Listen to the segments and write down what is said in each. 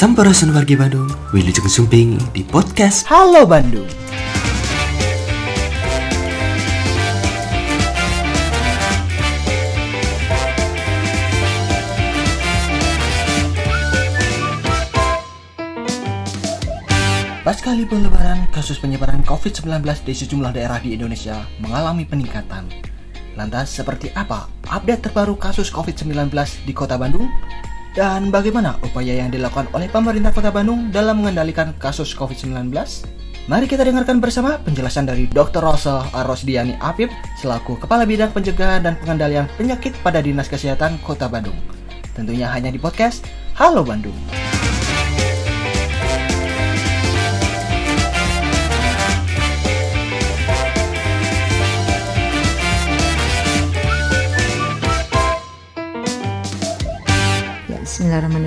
Sampurasun wargi Bandung, Wilujeng Sumping di podcast Halo Bandung. Libur lebaran, kasus penyebaran COVID-19 di sejumlah daerah di Indonesia mengalami peningkatan. Lantas, seperti apa update terbaru kasus COVID-19 di kota Bandung? Dan bagaimana upaya yang dilakukan oleh pemerintah kota Bandung dalam mengendalikan kasus COVID-19? Mari kita dengarkan bersama penjelasan dari Dr. Rosa Arosdiani Apip selaku Kepala Bidang Pencegahan dan Pengendalian Penyakit pada Dinas Kesehatan Kota Bandung. Tentunya hanya di podcast Halo Bandung.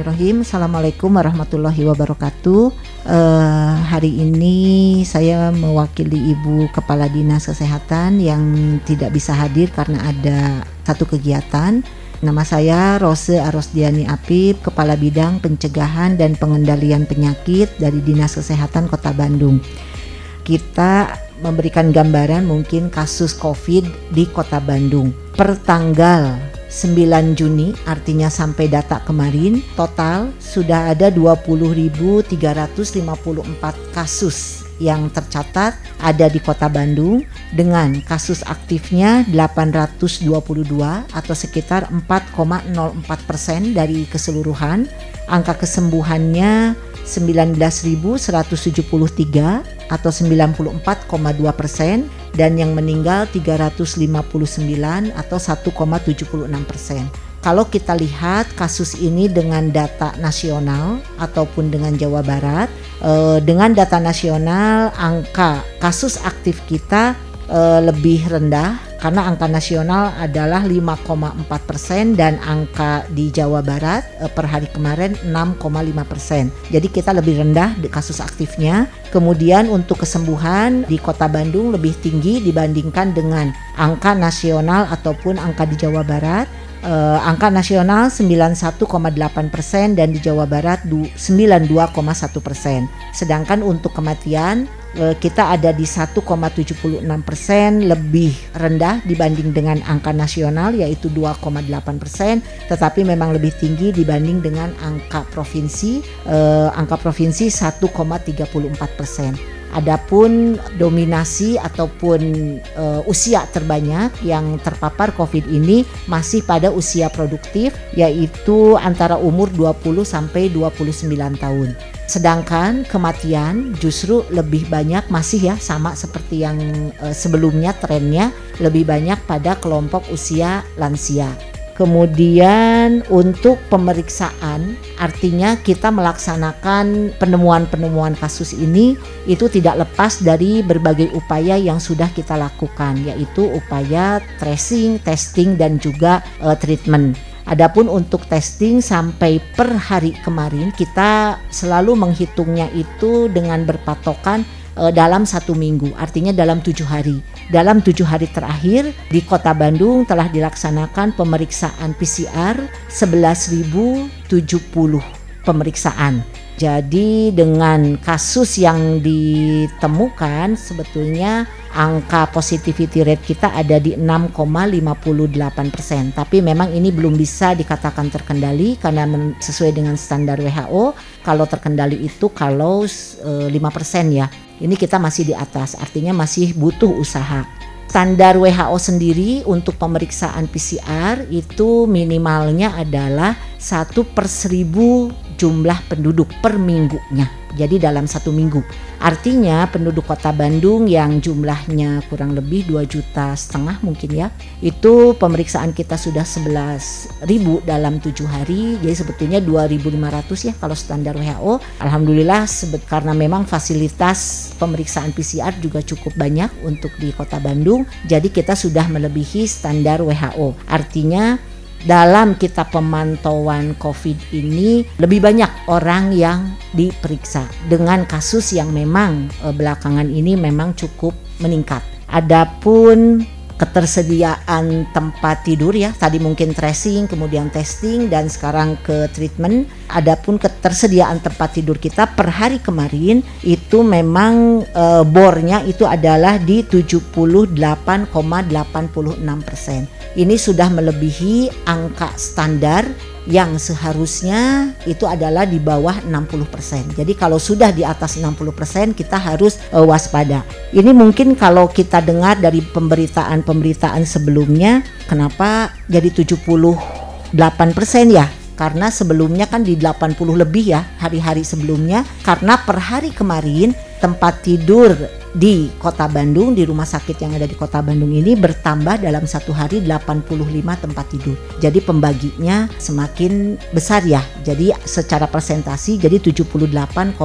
Bismillahirrahmanirrahim. Assalamualaikum warahmatullahi wabarakatuh. Eh, hari ini saya mewakili Ibu Kepala Dinas Kesehatan yang tidak bisa hadir karena ada satu kegiatan. Nama saya Rose Arosdiani Apip, Kepala Bidang Pencegahan dan Pengendalian Penyakit dari Dinas Kesehatan Kota Bandung. Kita memberikan gambaran mungkin kasus COVID di Kota Bandung. Per tanggal 9 Juni artinya sampai data kemarin total sudah ada 20.354 kasus yang tercatat ada di Kota Bandung dengan kasus aktifnya 822 atau sekitar 4,04 persen dari keseluruhan. Angka kesembuhannya 19.173 atau 94,2 persen dan yang meninggal 359 atau 1,76 persen. Kalau kita lihat kasus ini dengan data nasional ataupun dengan Jawa Barat, eh, dengan data nasional angka kasus aktif kita eh, lebih rendah karena angka nasional adalah 5,4 persen dan angka di Jawa Barat eh, per hari kemarin 6,5 persen. Jadi kita lebih rendah di kasus aktifnya. Kemudian untuk kesembuhan di Kota Bandung lebih tinggi dibandingkan dengan angka nasional ataupun angka di Jawa Barat. Eh, angka nasional 91,8 persen dan di Jawa Barat du- 92,1 persen. Sedangkan untuk kematian eh, kita ada di 1,76 persen lebih rendah dibanding dengan angka nasional yaitu 2,8 persen, tetapi memang lebih tinggi dibanding dengan angka provinsi. Eh, angka provinsi 1,34 persen. Adapun dominasi ataupun eh, usia terbanyak yang terpapar COVID ini masih pada usia produktif yaitu antara umur 20 sampai 29 tahun. Sedangkan kematian justru lebih banyak masih ya sama seperti yang eh, sebelumnya trennya lebih banyak pada kelompok usia lansia. Kemudian untuk pemeriksaan artinya kita melaksanakan penemuan-penemuan kasus ini itu tidak lepas dari berbagai upaya yang sudah kita lakukan yaitu upaya tracing, testing dan juga eh, treatment. Adapun untuk testing sampai per hari kemarin kita selalu menghitungnya itu dengan berpatokan eh, dalam satu minggu, artinya dalam tujuh hari. Dalam tujuh hari terakhir di Kota Bandung telah dilaksanakan pemeriksaan PCR 11.070 pemeriksaan. Jadi dengan kasus yang ditemukan sebetulnya angka positivity rate kita ada di 6,58 persen. Tapi memang ini belum bisa dikatakan terkendali karena sesuai dengan standar WHO kalau terkendali itu kalau eh, 5 persen ya. Ini kita masih di atas, artinya masih butuh usaha. Standar WHO sendiri untuk pemeriksaan PCR itu minimalnya adalah satu per seribu jumlah penduduk per minggunya. Jadi dalam satu minggu. Artinya penduduk kota Bandung yang jumlahnya kurang lebih 2 juta setengah mungkin ya. Itu pemeriksaan kita sudah 11 ribu dalam tujuh hari. Jadi sebetulnya 2.500 ya kalau standar WHO. Alhamdulillah karena memang fasilitas pemeriksaan PCR juga cukup banyak untuk di kota Bandung. Jadi kita sudah melebihi standar WHO. Artinya dalam kita pemantauan COVID ini lebih banyak orang yang diperiksa dengan kasus yang memang eh, belakangan ini memang cukup meningkat. Adapun ketersediaan tempat tidur ya. Tadi mungkin tracing kemudian testing dan sekarang ke treatment. Adapun ketersediaan tempat tidur kita per hari kemarin itu memang e, bornya itu adalah di 78,86 persen. Ini sudah melebihi angka standar yang seharusnya itu adalah di bawah 60%. Jadi kalau sudah di atas 60% kita harus uh, waspada. Ini mungkin kalau kita dengar dari pemberitaan-pemberitaan sebelumnya kenapa jadi 78% ya? Karena sebelumnya kan di 80 lebih ya hari-hari sebelumnya karena per hari kemarin tempat tidur di Kota Bandung di rumah sakit yang ada di Kota Bandung ini bertambah dalam satu hari 85 tempat tidur. Jadi pembaginya semakin besar ya. Jadi secara presentasi jadi 78,86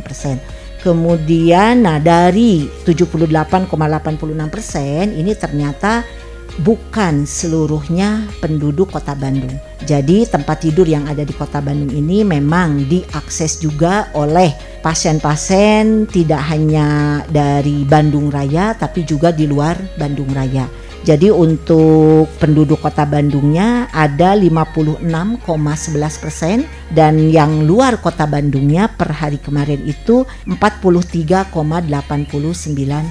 persen. Kemudian nah dari 78,86 persen ini ternyata bukan seluruhnya penduduk Kota Bandung. Jadi tempat tidur yang ada di Kota Bandung ini memang diakses juga oleh pasien-pasien tidak hanya dari Bandung Raya tapi juga di luar Bandung Raya. Jadi untuk penduduk kota Bandungnya ada 56,11 persen dan yang luar kota Bandungnya per hari kemarin itu 43,89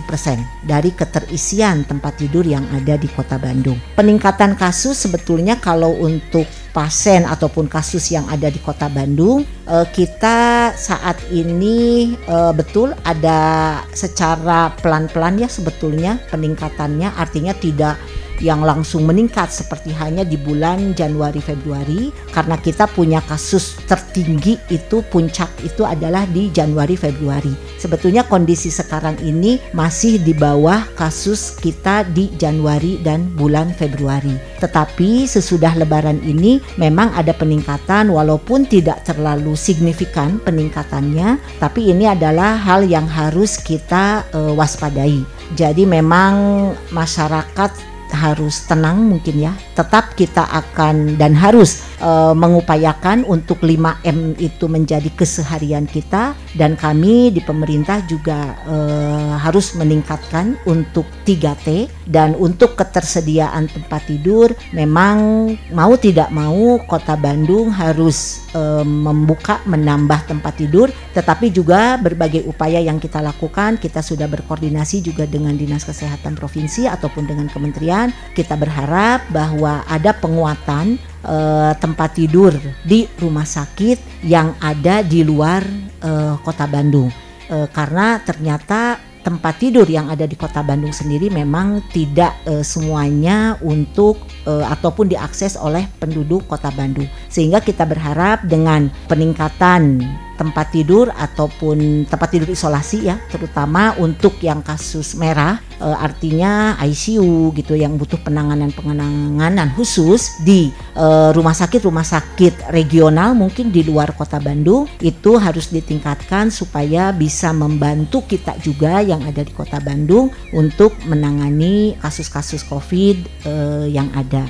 persen dari keterisian tempat tidur yang ada di kota Bandung. Peningkatan kasus sebetulnya kalau untuk pasien ataupun kasus yang ada di Kota Bandung, uh, kita saat ini uh, betul ada secara pelan-pelan ya sebetulnya peningkatannya artinya tidak yang langsung meningkat seperti hanya di bulan Januari Februari karena kita punya kasus tertinggi itu puncak itu adalah di Januari Februari. Sebetulnya kondisi sekarang ini masih di bawah kasus kita di Januari dan bulan Februari. Tetapi sesudah lebaran ini memang ada peningkatan walaupun tidak terlalu signifikan peningkatannya, tapi ini adalah hal yang harus kita uh, waspadai. Jadi memang masyarakat harus tenang mungkin ya. Tetap kita akan dan harus uh, mengupayakan untuk 5M itu menjadi keseharian kita. Dan kami di pemerintah juga uh, harus meningkatkan untuk 3T dan untuk ketersediaan tempat tidur memang mau tidak mau Kota Bandung harus uh, membuka menambah tempat tidur. Tetapi juga berbagai upaya yang kita lakukan. Kita sudah berkoordinasi juga dengan Dinas Kesehatan Provinsi ataupun dengan kementerian. Kita berharap bahwa ada penguatan uh, tempat tidur di rumah sakit yang ada di luar uh, kota Bandung. Uh, karena ternyata tempat tidur yang ada di kota Bandung sendiri memang tidak uh, semuanya untuk uh, ataupun diakses oleh penduduk kota Bandung. Sehingga kita berharap dengan peningkatan tempat tidur ataupun tempat tidur isolasi ya terutama untuk yang kasus merah e, artinya ICU gitu yang butuh penanganan penanganan khusus di e, rumah sakit rumah sakit regional mungkin di luar kota Bandung itu harus ditingkatkan supaya bisa membantu kita juga yang ada di kota Bandung untuk menangani kasus-kasus COVID e, yang ada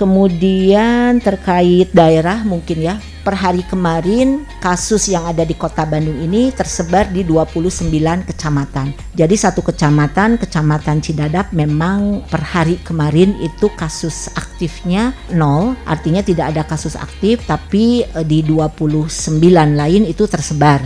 kemudian terkait daerah mungkin ya per hari kemarin kasus yang ada di kota Bandung ini tersebar di 29 kecamatan. Jadi satu kecamatan, kecamatan Cidadap memang per hari kemarin itu kasus aktifnya nol, artinya tidak ada kasus aktif tapi eh, di 29 lain itu tersebar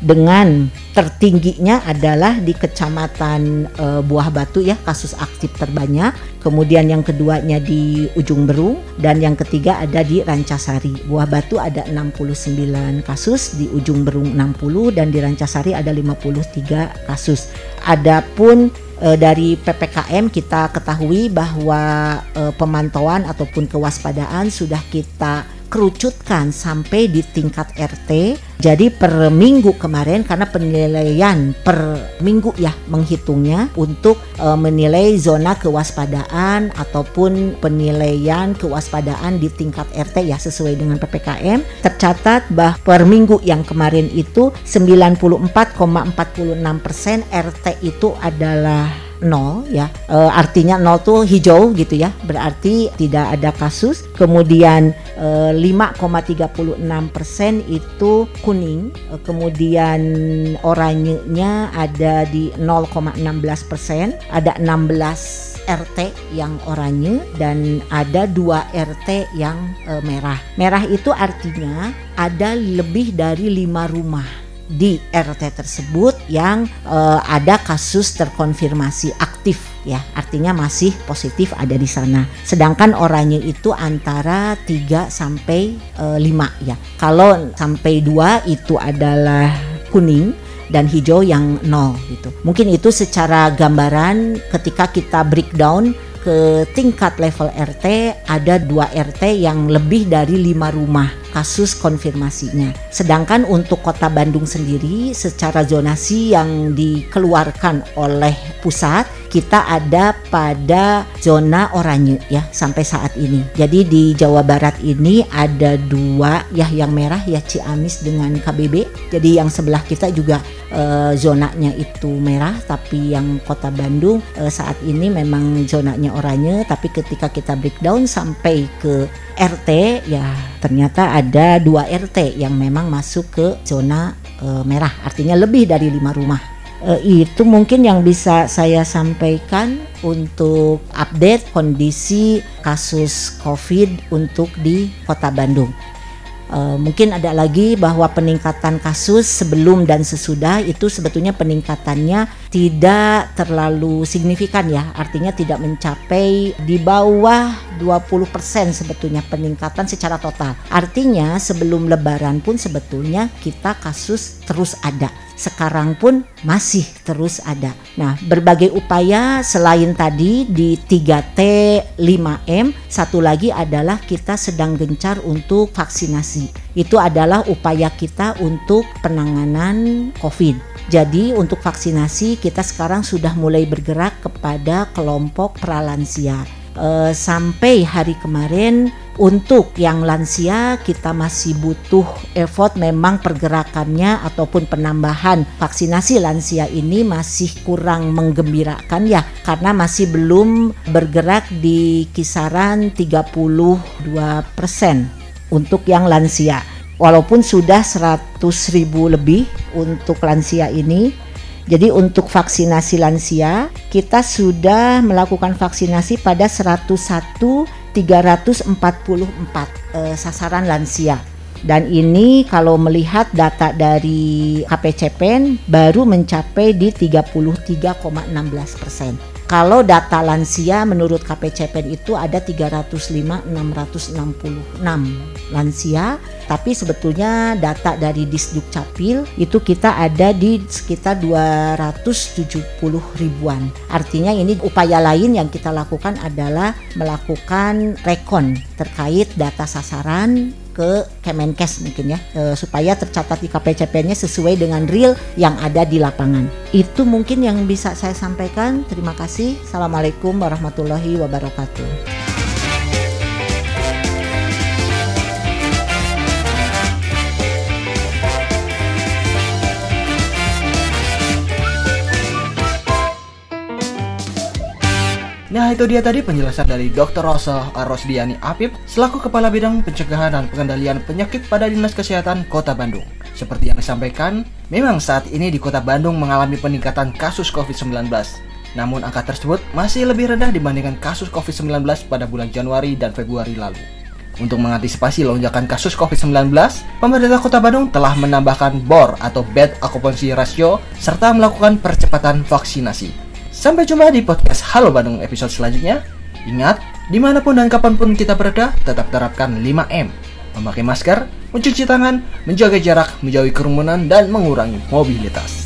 dengan tertingginya adalah di Kecamatan e, Buah Batu ya kasus aktif terbanyak. Kemudian yang keduanya di Ujung Berung dan yang ketiga ada di Rancasari. Buah Batu ada 69 kasus, di Ujung Berung 60 dan di Rancasari ada 53 kasus. Adapun e, dari PPKM kita ketahui bahwa e, pemantauan ataupun kewaspadaan sudah kita kerucutkan sampai di tingkat RT. Jadi per minggu kemarin karena penilaian per minggu ya menghitungnya untuk e, menilai zona kewaspadaan ataupun penilaian kewaspadaan di tingkat RT ya sesuai dengan PPKM tercatat bahwa per minggu yang kemarin itu 94,46% RT itu adalah nol ya. E, artinya nol tuh hijau gitu ya. Berarti tidak ada kasus. Kemudian e, 5,36 persen itu kuning. E, kemudian oranyenya ada di 0,16 persen. Ada 16 RT yang oranye dan ada dua RT yang e, merah. Merah itu artinya ada lebih dari lima rumah di RT tersebut yang uh, ada kasus terkonfirmasi aktif ya. Artinya masih positif ada di sana. Sedangkan oranye itu antara 3 sampai uh, eh, 5 ya. Kalau sampai 2 itu adalah kuning dan hijau yang nol gitu. Mungkin itu secara gambaran ketika kita breakdown ke tingkat level RT ada dua RT yang lebih dari lima rumah kasus konfirmasinya. Sedangkan untuk Kota Bandung sendiri secara zonasi yang dikeluarkan oleh pusat kita ada pada zona oranye ya sampai saat ini. Jadi di Jawa Barat ini ada dua ya yang merah ya Ciamis dengan KBB. Jadi yang sebelah kita juga e, zonanya itu merah tapi yang Kota Bandung e, saat ini memang zonanya oranye tapi ketika kita breakdown sampai ke RT ya ternyata ada dua RT yang memang masuk ke zona e, merah artinya lebih dari lima rumah itu mungkin yang bisa saya sampaikan untuk update kondisi kasus COVID untuk di Kota Bandung. Uh, mungkin ada lagi bahwa peningkatan kasus sebelum dan sesudah itu sebetulnya peningkatannya tidak terlalu signifikan ya artinya tidak mencapai di bawah 20% sebetulnya peningkatan secara total artinya sebelum lebaran pun sebetulnya kita kasus terus ada sekarang pun masih terus ada. Nah, berbagai upaya selain tadi di 3T, 5M, satu lagi adalah kita sedang gencar untuk vaksinasi. Itu adalah upaya kita untuk penanganan COVID. Jadi untuk vaksinasi kita sekarang sudah mulai bergerak kepada kelompok pralansia. E, sampai hari kemarin untuk yang lansia kita masih butuh effort memang pergerakannya ataupun penambahan vaksinasi lansia ini masih kurang menggembirakan ya karena masih belum bergerak di kisaran 32% untuk yang lansia. Walaupun sudah 100 ribu lebih untuk lansia ini, jadi untuk vaksinasi lansia kita sudah melakukan vaksinasi pada 101 344 eh, sasaran lansia. Dan ini kalau melihat data dari KPCPEN baru mencapai di 33,16 persen. Kalau data lansia menurut KPCPEN itu ada 305 666 lansia, tapi sebetulnya data dari Disduk Capil itu kita ada di sekitar 270 ribuan. Artinya ini upaya lain yang kita lakukan adalah melakukan rekon terkait data sasaran ke Kemenkes mungkin ya e, supaya tercatat di KPCP-nya sesuai dengan real yang ada di lapangan. Itu mungkin yang bisa saya sampaikan. Terima kasih. Assalamualaikum warahmatullahi wabarakatuh. Itu dia tadi penjelasan dari Dr. Rosa Arosdiani Apip selaku Kepala Bidang Pencegahan dan Pengendalian Penyakit pada Dinas Kesehatan Kota Bandung. Seperti yang disampaikan, memang saat ini di Kota Bandung mengalami peningkatan kasus COVID-19. Namun angka tersebut masih lebih rendah dibandingkan kasus COVID-19 pada bulan Januari dan Februari lalu. Untuk mengantisipasi lonjakan kasus COVID-19, pemerintah Kota Bandung telah menambahkan BOR atau Bed Occupancy Ratio serta melakukan percepatan vaksinasi. Sampai jumpa di podcast Halo Bandung episode selanjutnya. Ingat, di mana pun dan kapan pun kita berada, tetap terapkan 5M. Memakai masker, mencuci tangan, menjaga jarak, menjauhi kerumunan, dan mengurangi mobilitas.